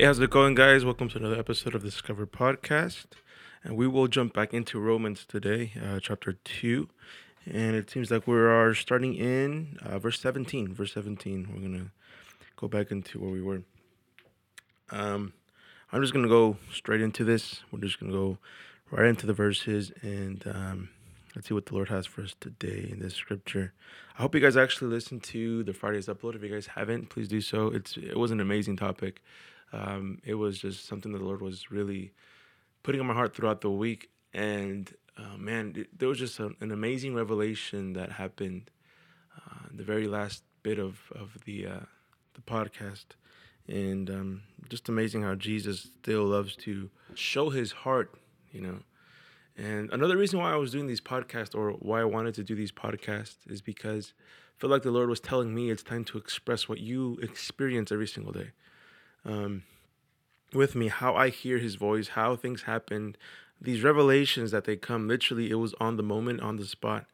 Hey, how's it going, guys? Welcome to another episode of the Discover Podcast. And we will jump back into Romans today, uh, chapter 2. And it seems like we are starting in uh, verse 17. Verse 17. We're going to go back into where we were. Um, I'm just going to go straight into this. We're just going to go right into the verses and um, let's see what the Lord has for us today in this scripture. I hope you guys actually listened to the Friday's upload. If you guys haven't, please do so. It's It was an amazing topic. Um, it was just something that the Lord was really putting on my heart throughout the week. And uh, man, it, there was just a, an amazing revelation that happened uh, the very last bit of of the uh, the podcast, and um, just amazing how Jesus still loves to show His heart, you know. And another reason why I was doing these podcasts, or why I wanted to do these podcasts, is because I feel like the Lord was telling me it's time to express what you experience every single day um, with me, how I hear his voice, how things happen, these revelations that they come. Literally, it was on the moment, on the spot.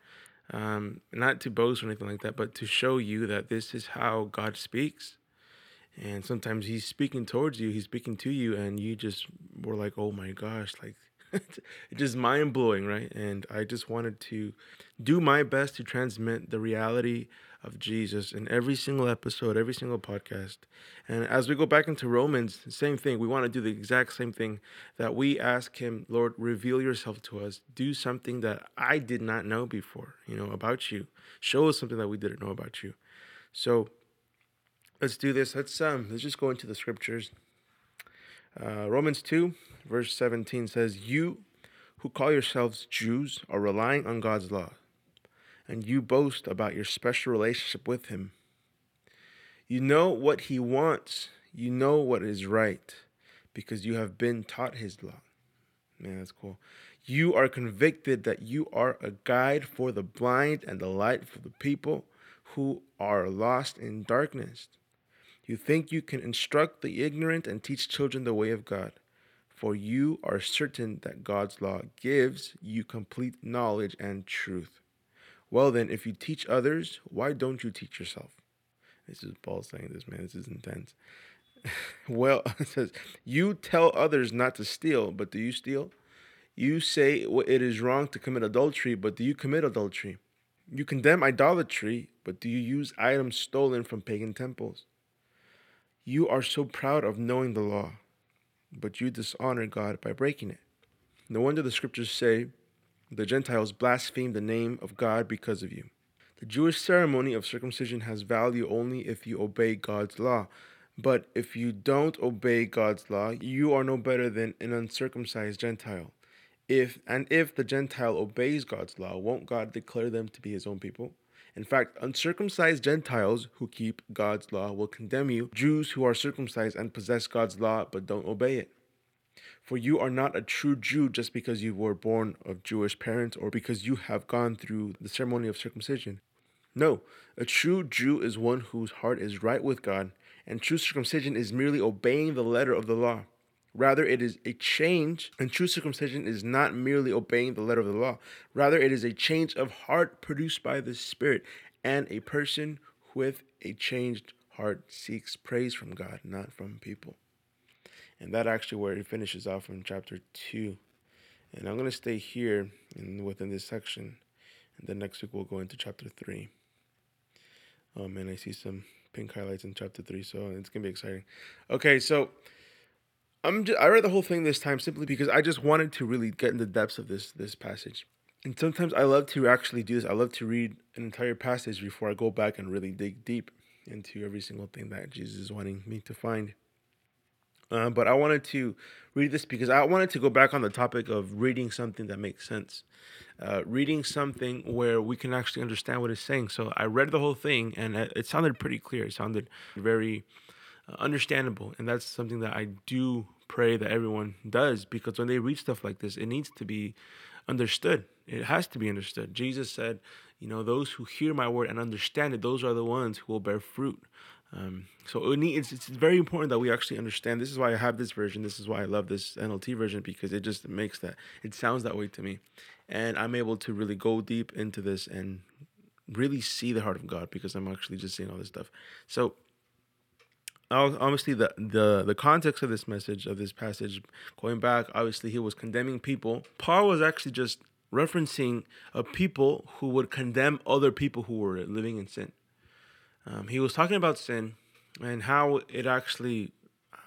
Um, not to boast or anything like that, but to show you that this is how God speaks. And sometimes He's speaking towards you, He's speaking to you, and you just were like, oh my gosh, like it's just mind blowing, right? And I just wanted to do my best to transmit the reality of Jesus in every single episode, every single podcast. And as we go back into Romans, same thing. We want to do the exact same thing that we ask Him, Lord, reveal yourself to us. Do something that I did not know before, you know, about you. Show us something that we didn't know about you. So let's do this. Let's um let's just go into the scriptures. Uh, Romans 2, verse 17 says, You who call yourselves Jews are relying on God's law and you boast about your special relationship with Him. You know what He wants, you know what is right, because you have been taught His law. Man, that's cool. You are convicted that you are a guide for the blind and the light for the people who are lost in darkness. You think you can instruct the ignorant and teach children the way of God. For you are certain that God's law gives you complete knowledge and truth. Well, then, if you teach others, why don't you teach yourself? This is Paul saying this, man. This is intense. well, it says, You tell others not to steal, but do you steal? You say it is wrong to commit adultery, but do you commit adultery? You condemn idolatry, but do you use items stolen from pagan temples? You are so proud of knowing the law, but you dishonor God by breaking it. No wonder the scriptures say, the Gentiles blaspheme the name of God because of you. The Jewish ceremony of circumcision has value only if you obey God's law. But if you don't obey God's law, you are no better than an uncircumcised Gentile. If and if the Gentile obeys God's law, won't God declare them to be his own people? In fact, uncircumcised Gentiles who keep God's law will condemn you, Jews who are circumcised and possess God's law but don't obey it. For you are not a true Jew just because you were born of Jewish parents or because you have gone through the ceremony of circumcision. No, a true Jew is one whose heart is right with God, and true circumcision is merely obeying the letter of the law. Rather, it is a change, and true circumcision is not merely obeying the letter of the law. Rather, it is a change of heart produced by the Spirit, and a person with a changed heart seeks praise from God, not from people. And that actually where it finishes off in chapter 2. And I'm going to stay here in, within this section. And then next week we'll go into chapter 3. Um, oh man, I see some pink highlights in chapter 3, so it's going to be exciting. Okay, so I'm just, I read the whole thing this time simply because I just wanted to really get in the depths of this this passage. And sometimes I love to actually do this. I love to read an entire passage before I go back and really dig deep into every single thing that Jesus is wanting me to find. Uh, but I wanted to read this because I wanted to go back on the topic of reading something that makes sense, uh, reading something where we can actually understand what it's saying. So I read the whole thing and it sounded pretty clear. It sounded very uh, understandable. And that's something that I do pray that everyone does because when they read stuff like this, it needs to be understood. It has to be understood. Jesus said, you know, those who hear my word and understand it, those are the ones who will bear fruit. Um, so it it's very important that we actually understand. This is why I have this version. This is why I love this NLT version because it just makes that, it sounds that way to me. And I'm able to really go deep into this and really see the heart of God because I'm actually just seeing all this stuff. So obviously the the the context of this message of this passage going back obviously he was condemning people. Paul was actually just referencing a people who would condemn other people who were living in sin. Um, he was talking about sin and how it actually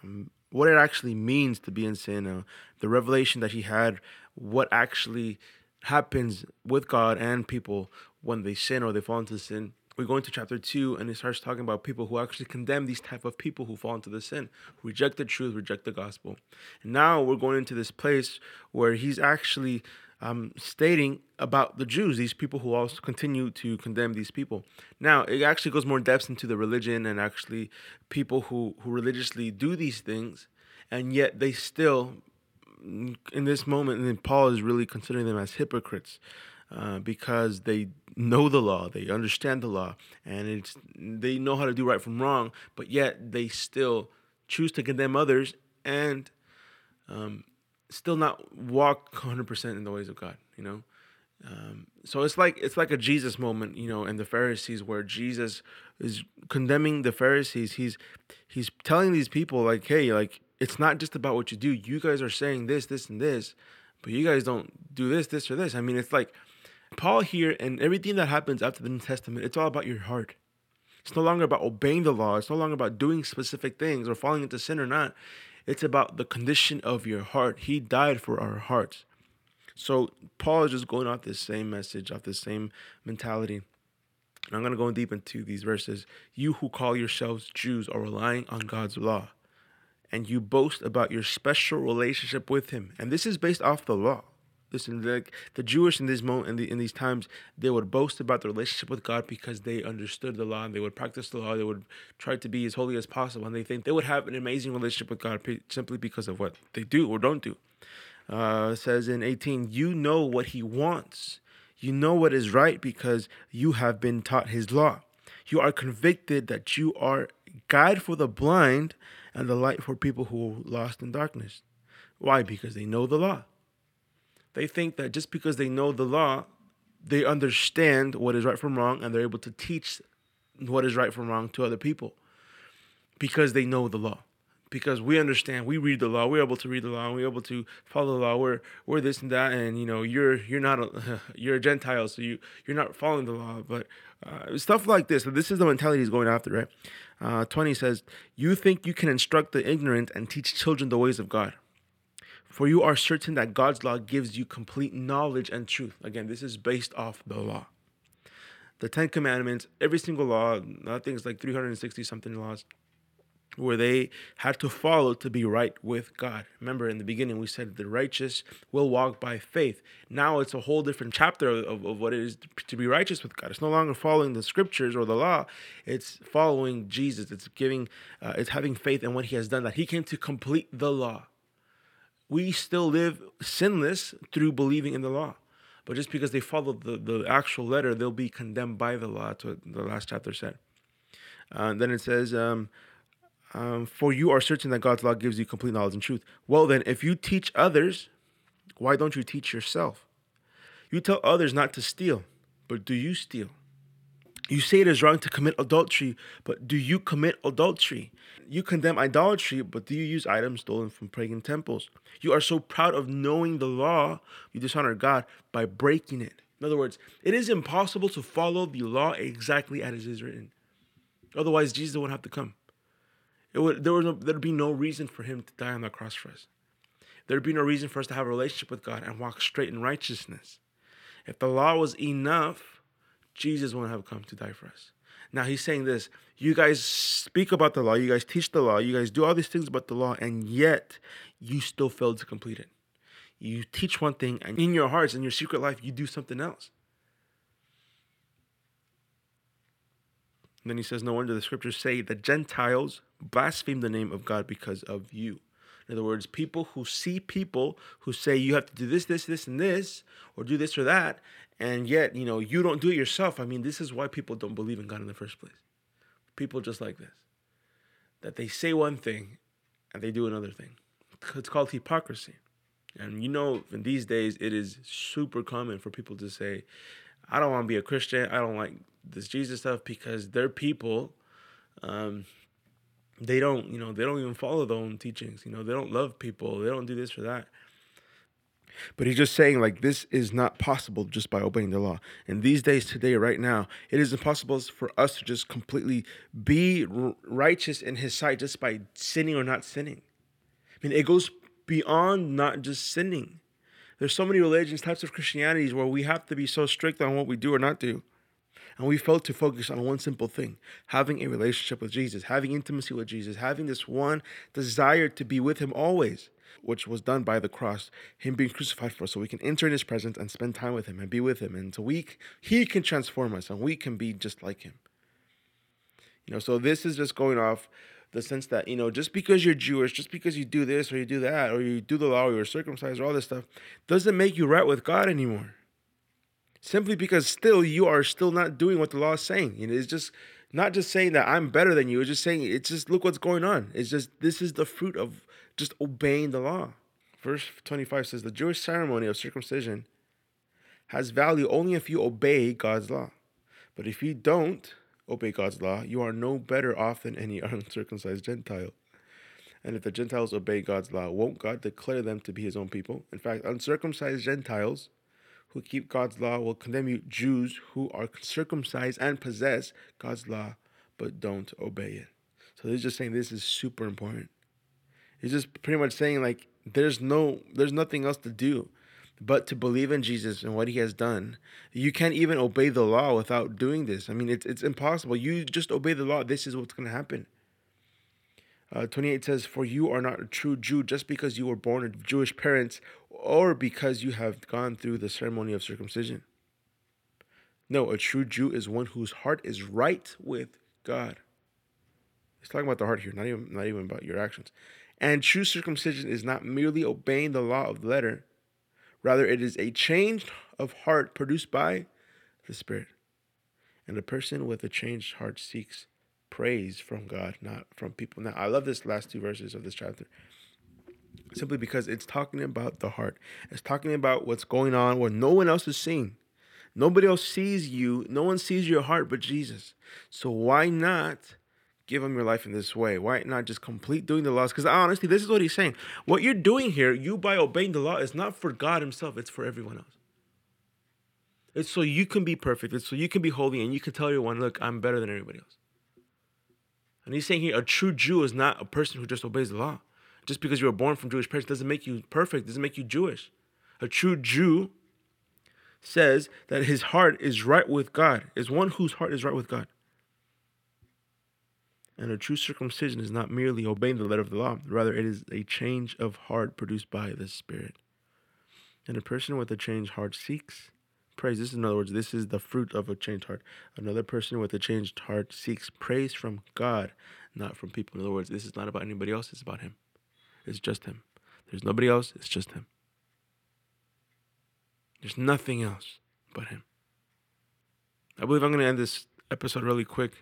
um, what it actually means to be in sin uh, the revelation that he had what actually happens with god and people when they sin or they fall into sin we go into chapter two and it starts talking about people who actually condemn these type of people who fall into the sin who reject the truth reject the gospel. And now we're going into this place where he's actually um, stating about the jews these people who also continue to condemn these people. Now it actually goes more depth into the religion and actually people who who religiously do these things and yet they still in this moment and paul is really considering them as hypocrites uh, because they know the law, they understand the law, and it's they know how to do right from wrong, but yet they still choose to condemn others and um, still not walk 100% in the ways of God. You know, um, so it's like it's like a Jesus moment, you know, and the Pharisees where Jesus is condemning the Pharisees. He's he's telling these people like, hey, like it's not just about what you do. You guys are saying this, this, and this, but you guys don't do this, this, or this. I mean, it's like Paul here and everything that happens after the New Testament, it's all about your heart. It's no longer about obeying the law. It's no longer about doing specific things or falling into sin or not. It's about the condition of your heart. He died for our hearts. So Paul is just going off this same message, off this same mentality. And I'm going to go deep into these verses. You who call yourselves Jews are relying on God's law, and you boast about your special relationship with Him. And this is based off the law. Listen, like the Jewish in this moment, in, the, in these times, they would boast about the relationship with God because they understood the law and they would practice the law. They would try to be as holy as possible, and they think they would have an amazing relationship with God simply because of what they do or don't do. Uh, says in 18, you know what He wants. You know what is right because you have been taught His law. You are convicted that you are guide for the blind and the light for people who are lost in darkness. Why? Because they know the law. They think that just because they know the law, they understand what is right from wrong and they're able to teach what is right from wrong to other people because they know the law. Because we understand, we read the law, we're able to read the law, we're able to follow the law. We're we're this and that, and you know, you're you're not a you're a Gentile, so you you're not following the law. But uh, stuff like this. So this is the mentality he's going after, right? Uh, Twenty says, "You think you can instruct the ignorant and teach children the ways of God." For you are certain that God's law gives you complete knowledge and truth. Again, this is based off the law. The Ten Commandments, every single law, I think it's like 360 something laws, where they had to follow to be right with God. Remember, in the beginning, we said the righteous will walk by faith. Now it's a whole different chapter of, of what it is to be righteous with God. It's no longer following the scriptures or the law, it's following Jesus. It's giving, uh, it's having faith in what He has done, that He came to complete the law we still live sinless through believing in the law. But just because they follow the, the actual letter, they'll be condemned by the law. What the last chapter said. Uh, then it says, um, um, For you are certain that God's law gives you complete knowledge and truth. Well, then, if you teach others, why don't you teach yourself? You tell others not to steal, but do you steal? You say it is wrong to commit adultery, but do you commit adultery? You condemn idolatry, but do you use items stolen from pagan temples? You are so proud of knowing the law, you dishonor God by breaking it. In other words, it is impossible to follow the law exactly as it is written. Otherwise, Jesus wouldn't have to come. It would there would no, there'd be no reason for him to die on the cross for us. There'd be no reason for us to have a relationship with God and walk straight in righteousness. If the law was enough, Jesus wouldn't have come to die for us. Now he's saying this you guys speak about the law, you guys teach the law, you guys do all these things about the law, and yet you still fail to complete it. You teach one thing, and in your hearts, in your secret life, you do something else. And then he says, No wonder the scriptures say the Gentiles blaspheme the name of God because of you. In other words, people who see people who say you have to do this, this, this, and this, or do this or that, and yet, you know, you don't do it yourself. I mean, this is why people don't believe in God in the first place. People just like this. That they say one thing and they do another thing. It's called hypocrisy. And you know, in these days, it is super common for people to say, I don't want to be a Christian. I don't like this Jesus stuff because their people, um, they don't, you know, they don't even follow their own teachings. You know, they don't love people. They don't do this or that. But he's just saying, like, this is not possible just by obeying the law. And these days, today, right now, it is impossible for us to just completely be righteous in his sight just by sinning or not sinning. I mean, it goes beyond not just sinning. There's so many religions, types of Christianities where we have to be so strict on what we do or not do. And we fail to focus on one simple thing having a relationship with Jesus, having intimacy with Jesus, having this one desire to be with Him always which was done by the cross, him being crucified for us, so we can enter in his presence and spend time with him and be with him. And so we he can transform us and we can be just like him. You know, so this is just going off the sense that, you know, just because you're Jewish, just because you do this or you do that, or you do the law or you're circumcised or all this stuff, doesn't make you right with God anymore. Simply because still you are still not doing what the law is saying. You know, it's just not just saying that I'm better than you. It's just saying it's just look what's going on. It's just this is the fruit of just obeying the law. Verse 25 says the Jewish ceremony of circumcision has value only if you obey God's law. But if you don't obey God's law, you are no better off than any uncircumcised Gentile. And if the Gentiles obey God's law, won't God declare them to be his own people? In fact, uncircumcised Gentiles who keep God's law will condemn you, Jews who are circumcised and possess God's law but don't obey it. So he's just saying this is super important. He's just pretty much saying like there's no there's nothing else to do but to believe in Jesus and what he has done. You can't even obey the law without doing this. I mean, it's it's impossible. You just obey the law. This is what's going to happen. Uh, 28 says, For you are not a true Jew just because you were born of Jewish parents or because you have gone through the ceremony of circumcision. No, a true Jew is one whose heart is right with God. He's talking about the heart here, not even not even about your actions. And true circumcision is not merely obeying the law of the letter, rather, it is a change of heart produced by the Spirit. And a person with a changed heart seeks praise from God, not from people. Now, I love this last two verses of this chapter simply because it's talking about the heart. It's talking about what's going on where no one else is seeing. Nobody else sees you. No one sees your heart but Jesus. So why not give him your life in this way? Why not just complete doing the laws? Because honestly, this is what he's saying. What you're doing here, you by obeying the law, is not for God Himself, it's for everyone else. It's so you can be perfect, it's so you can be holy, and you can tell everyone, look, I'm better than everybody else. And he's saying here, a true Jew is not a person who just obeys the law. Just because you were born from Jewish parents doesn't make you perfect, doesn't make you Jewish. A true Jew says that his heart is right with God, is one whose heart is right with God. And a true circumcision is not merely obeying the letter of the law, rather, it is a change of heart produced by the Spirit. And a person with a changed heart seeks praise. This is, in other words, this is the fruit of a changed heart. Another person with a changed heart seeks praise from God, not from people. In other words, this is not about anybody else, it's about Him. It's just Him. There's nobody else, it's just Him. There's nothing else but Him. I believe I'm going to end this episode really quick,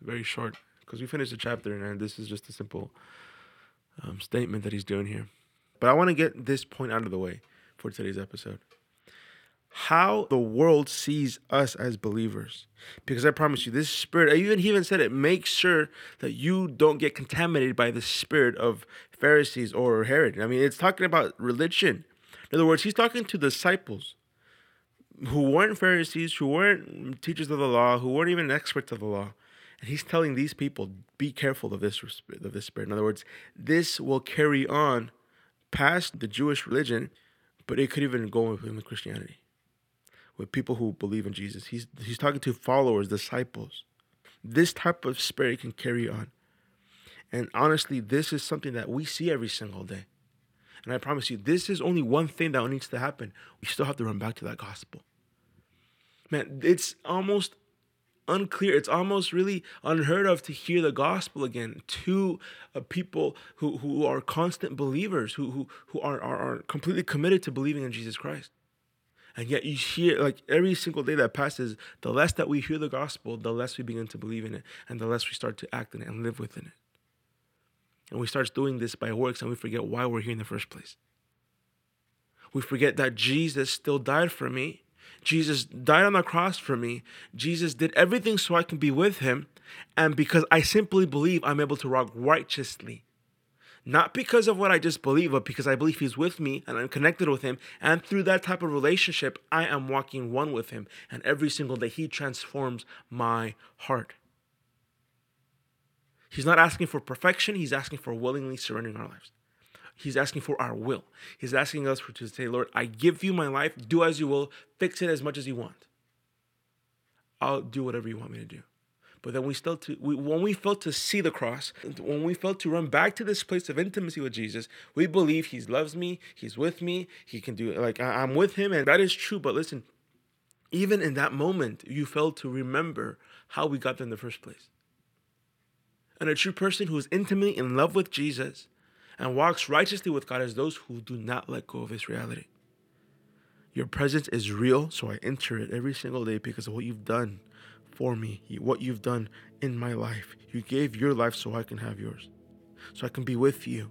very short because we finished the chapter and this is just a simple um, statement that he's doing here. But I want to get this point out of the way for today's episode. How the world sees us as believers. Because I promise you, this spirit, even he even said it, make sure that you don't get contaminated by the spirit of Pharisees or Herod. I mean, it's talking about religion. In other words, he's talking to disciples who weren't Pharisees, who weren't teachers of the law, who weren't even experts of the law. And he's telling these people, be careful of this of this spirit. In other words, this will carry on past the Jewish religion, but it could even go within Christianity. With people who believe in Jesus. He's he's talking to followers, disciples. This type of spirit can carry on. And honestly, this is something that we see every single day. And I promise you, this is only one thing that needs to happen. We still have to run back to that gospel. Man, it's almost unclear. It's almost really unheard of to hear the gospel again to uh, people who, who are constant believers, who, who, who are, are, are completely committed to believing in Jesus Christ. And yet you hear, like every single day that passes, the less that we hear the gospel, the less we begin to believe in it, and the less we start to act in it and live within it. And we start doing this by works and we forget why we're here in the first place. We forget that Jesus still died for me Jesus died on the cross for me. Jesus did everything so I can be with him. And because I simply believe I'm able to walk righteously. Not because of what I just believe, but because I believe he's with me and I'm connected with him. And through that type of relationship, I am walking one with him. And every single day, he transforms my heart. He's not asking for perfection, he's asking for willingly surrendering our lives. He's asking for our will. He's asking us to say, Lord, I give you my life. Do as you will. Fix it as much as you want. I'll do whatever you want me to do. But then we still to we, when we fail to see the cross, when we fail to run back to this place of intimacy with Jesus, we believe He loves me, He's with me, He can do it. Like I, I'm with Him, and that is true. But listen, even in that moment, you fail to remember how we got there in the first place. And a true person who is intimately in love with Jesus and walks righteously with God is those who do not let go of His reality. Your presence is real, so I enter it every single day because of what you've done for me, what you've done in my life. You gave your life so I can have yours, so I can be with you.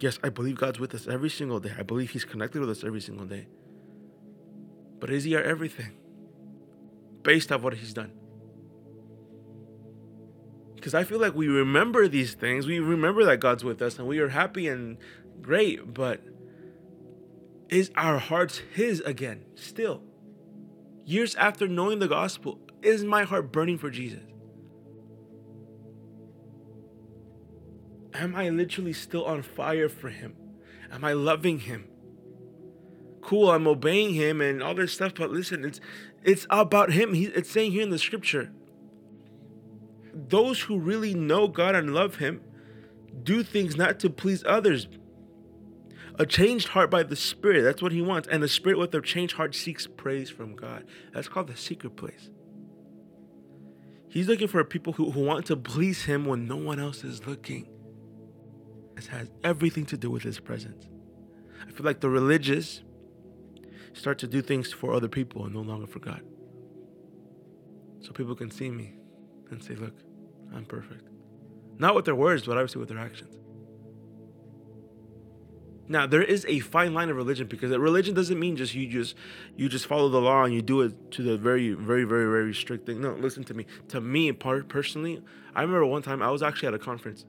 Yes, I believe God's with us every single day. I believe He's connected with us every single day. But is He our everything? Based off what He's done. Because I feel like we remember these things. We remember that God's with us and we are happy and great, but is our hearts His again still? Years after knowing the gospel, is my heart burning for Jesus? Am I literally still on fire for Him? Am I loving Him? Cool, I'm obeying Him and all this stuff, but listen, it's it's about Him. He, it's saying here in the scripture those who really know God and love Him do things not to please others. A changed heart by the Spirit, that's what He wants. And the Spirit with a changed heart seeks praise from God. That's called the secret place. He's looking for people who, who want to please Him when no one else is looking. This has everything to do with His presence. I feel like the religious start to do things for other people and no longer for God. So people can see me and say, Look, I'm perfect. Not with their words, but obviously with their actions. Now there is a fine line of religion because religion doesn't mean just you just you just follow the law and you do it to the very very very very strict thing. No, listen to me. To me, personally, I remember one time I was actually at a conference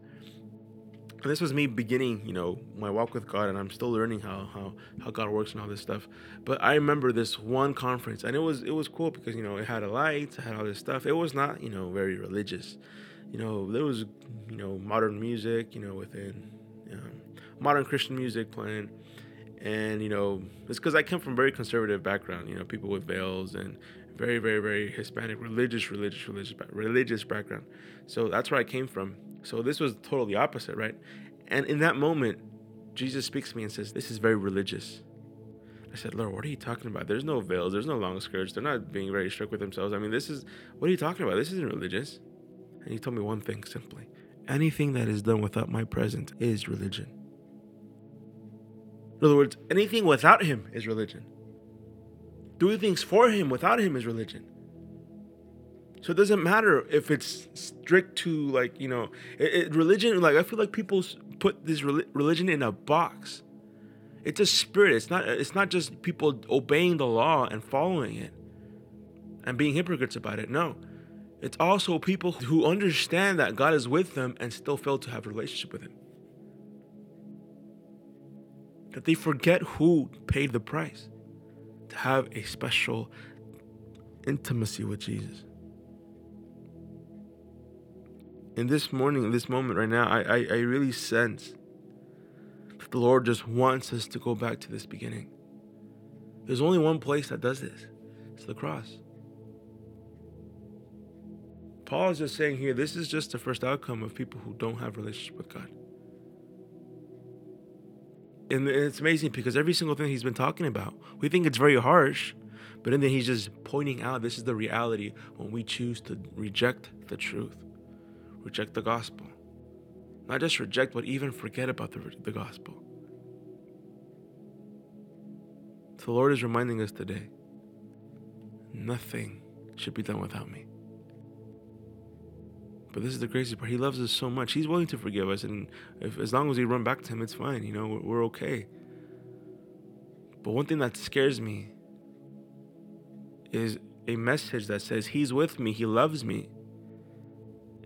and this was me beginning, you know, my walk with God, and I'm still learning how how how God works and all this stuff. But I remember this one conference, and it was it was cool because you know it had a light, it had all this stuff. It was not you know very religious, you know there was you know modern music, you know within um, modern Christian music playing, and you know it's because I come from very conservative background, you know people with veils and very very very Hispanic religious religious religious religious background. So that's where I came from so this was totally opposite, right? And in that moment, Jesus speaks to me and says, This is very religious. I said, Lord, what are you talking about? There's no veils, there's no long skirts, they're not being very strict with themselves. I mean, this is, what are you talking about? This isn't religious. And he told me one thing simply anything that is done without my presence is religion. In other words, anything without him is religion. Doing things for him without him is religion. So it doesn't matter if it's strict to like you know it, it, religion. Like I feel like people put this religion in a box. It's a spirit. It's not. It's not just people obeying the law and following it, and being hypocrites about it. No, it's also people who understand that God is with them and still fail to have a relationship with Him. That they forget who paid the price to have a special intimacy with Jesus in this morning, in this moment right now, I, I, I really sense that the Lord just wants us to go back to this beginning. There's only one place that does this it's the cross. Paul is just saying here, this is just the first outcome of people who don't have relationship with God. And it's amazing because every single thing he's been talking about, we think it's very harsh, but then he's just pointing out this is the reality when we choose to reject the truth reject the gospel. Not just reject, but even forget about the, the gospel. So the Lord is reminding us today nothing should be done without me. But this is the crazy part. He loves us so much. He's willing to forgive us. And if, as long as we run back to Him, it's fine. You know, we're, we're okay. But one thing that scares me is a message that says He's with me, He loves me,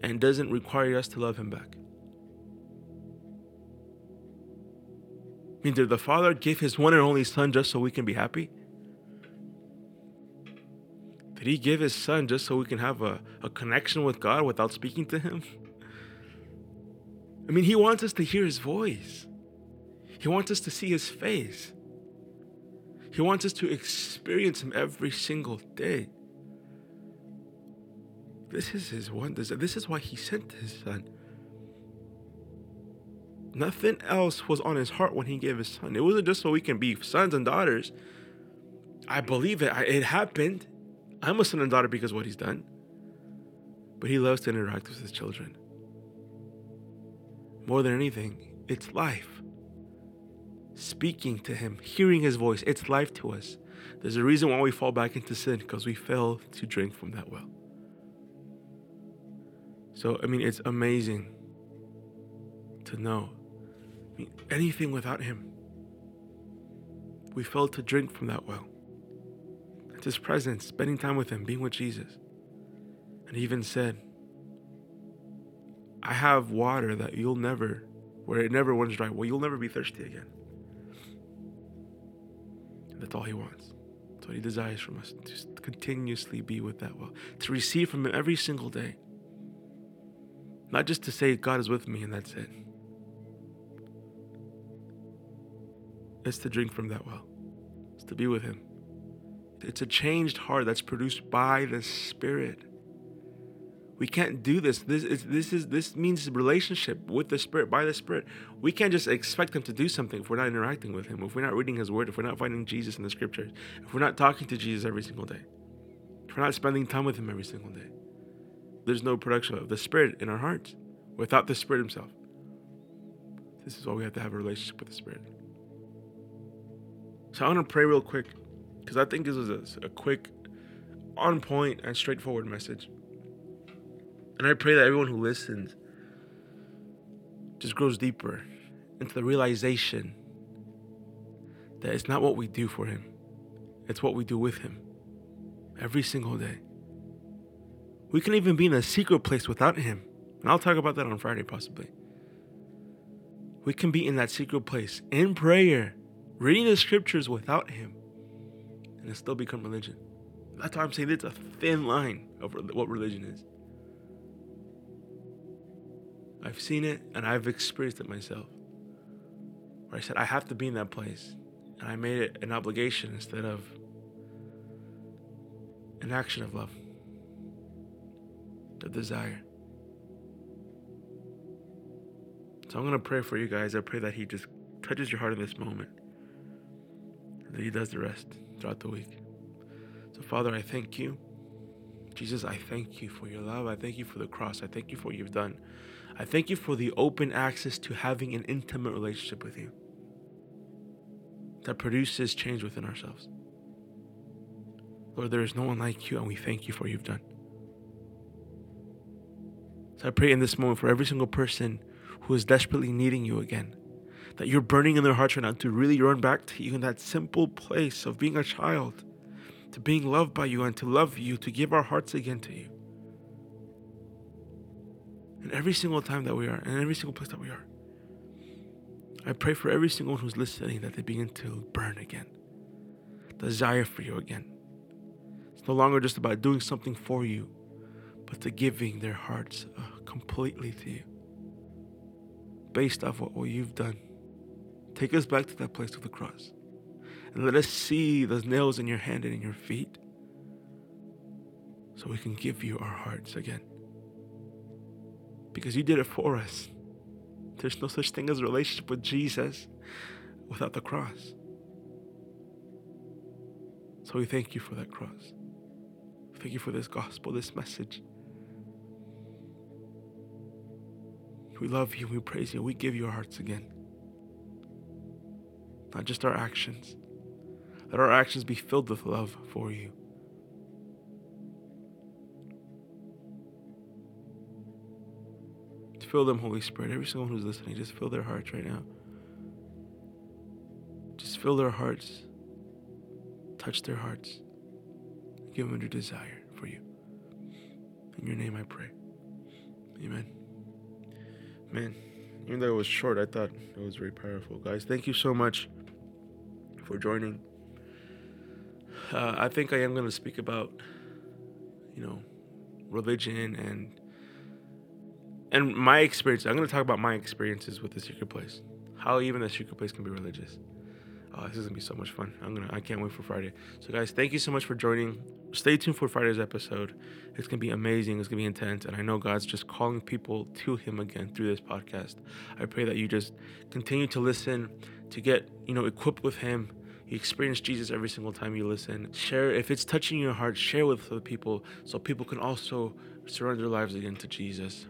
and doesn't require us to love Him back. I mean, did the Father give His one and only Son just so we can be happy? Did He give His Son just so we can have a, a connection with God without speaking to Him? I mean, He wants us to hear His voice, He wants us to see His face, He wants us to experience Him every single day. This is His desire. This is why He sent His Son. Nothing else was on his heart when he gave his son. It wasn't just so we can be sons and daughters. I believe it. It happened. I'm a son and daughter because of what he's done. But he loves to interact with his children. More than anything, it's life. Speaking to him, hearing his voice, it's life to us. There's a reason why we fall back into sin because we fail to drink from that well. So, I mean, it's amazing to know anything without Him. We fail to drink from that well. It's His presence, spending time with Him, being with Jesus. And He even said, I have water that you'll never, where it never runs dry. Well, you'll never be thirsty again. And that's all He wants. That's what He desires from us to continuously be with that well, to receive from Him every single day. Not just to say, God is with me and that's it. it. is to drink from that well, it's to be with Him. It's a changed heart that's produced by the Spirit. We can't do this. This is this is this means relationship with the Spirit by the Spirit. We can't just expect Him to do something if we're not interacting with Him, if we're not reading His Word, if we're not finding Jesus in the Scriptures, if we're not talking to Jesus every single day, if we're not spending time with Him every single day. There's no production of the Spirit in our hearts without the Spirit Himself. This is why we have to have a relationship with the Spirit. So I want to pray real quick because I think this is a, a quick, on point, and straightforward message. And I pray that everyone who listens just grows deeper into the realization that it's not what we do for Him, it's what we do with Him every single day. We can even be in a secret place without Him. And I'll talk about that on Friday, possibly. We can be in that secret place in prayer reading the scriptures without Him, and still become religion. That's why I'm saying it's a thin line of what religion is. I've seen it and I've experienced it myself. Where I said, I have to be in that place. And I made it an obligation instead of an action of love, the desire. So I'm going to pray for you guys. I pray that He just touches your heart in this moment that He does the rest throughout the week. So, Father, I thank you. Jesus, I thank you for your love. I thank you for the cross. I thank you for what you've done. I thank you for the open access to having an intimate relationship with you that produces change within ourselves. Lord, there is no one like you, and we thank you for what you've done. So I pray in this moment for every single person who is desperately needing you again that you're burning in their hearts right now to really run back to you in that simple place of being a child, to being loved by you and to love you, to give our hearts again to you. And every single time that we are, and every single place that we are, I pray for every single one who's listening that they begin to burn again, desire for you again. It's no longer just about doing something for you, but to giving their hearts uh, completely to you based off what, what you've done Take us back to that place of the cross. And let us see those nails in your hand and in your feet so we can give you our hearts again. Because you did it for us. There's no such thing as a relationship with Jesus without the cross. So we thank you for that cross. Thank you for this gospel, this message. We love you, we praise you, we give you our hearts again not just our actions. Let our actions be filled with love for you. Fill them, Holy Spirit. Every single one who's listening, just fill their hearts right now. Just fill their hearts. Touch their hearts. give them their desire for you. In your name I pray. Amen. Man, even though it was short, I thought it was very powerful. Guys, thank you so much for joining. Uh, I think I am going to speak about, you know, religion and and my experience. I'm going to talk about my experiences with the secret place. How even the secret place can be religious. Oh, this is gonna be so much fun. I'm gonna I can't wait for Friday. So guys, thank you so much for joining. Stay tuned for Friday's episode. It's gonna be amazing, it's gonna be intense, and I know God's just calling people to him again through this podcast. I pray that you just continue to listen, to get, you know, equipped with him. You experience Jesus every single time you listen. Share if it's touching your heart, share with other people so people can also surrender their lives again to Jesus.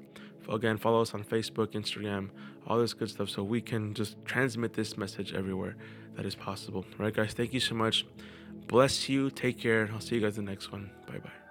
Again, follow us on Facebook, Instagram, all this good stuff so we can just transmit this message everywhere that is possible. All right, guys, thank you so much. Bless you. Take care. I'll see you guys in the next one. Bye bye.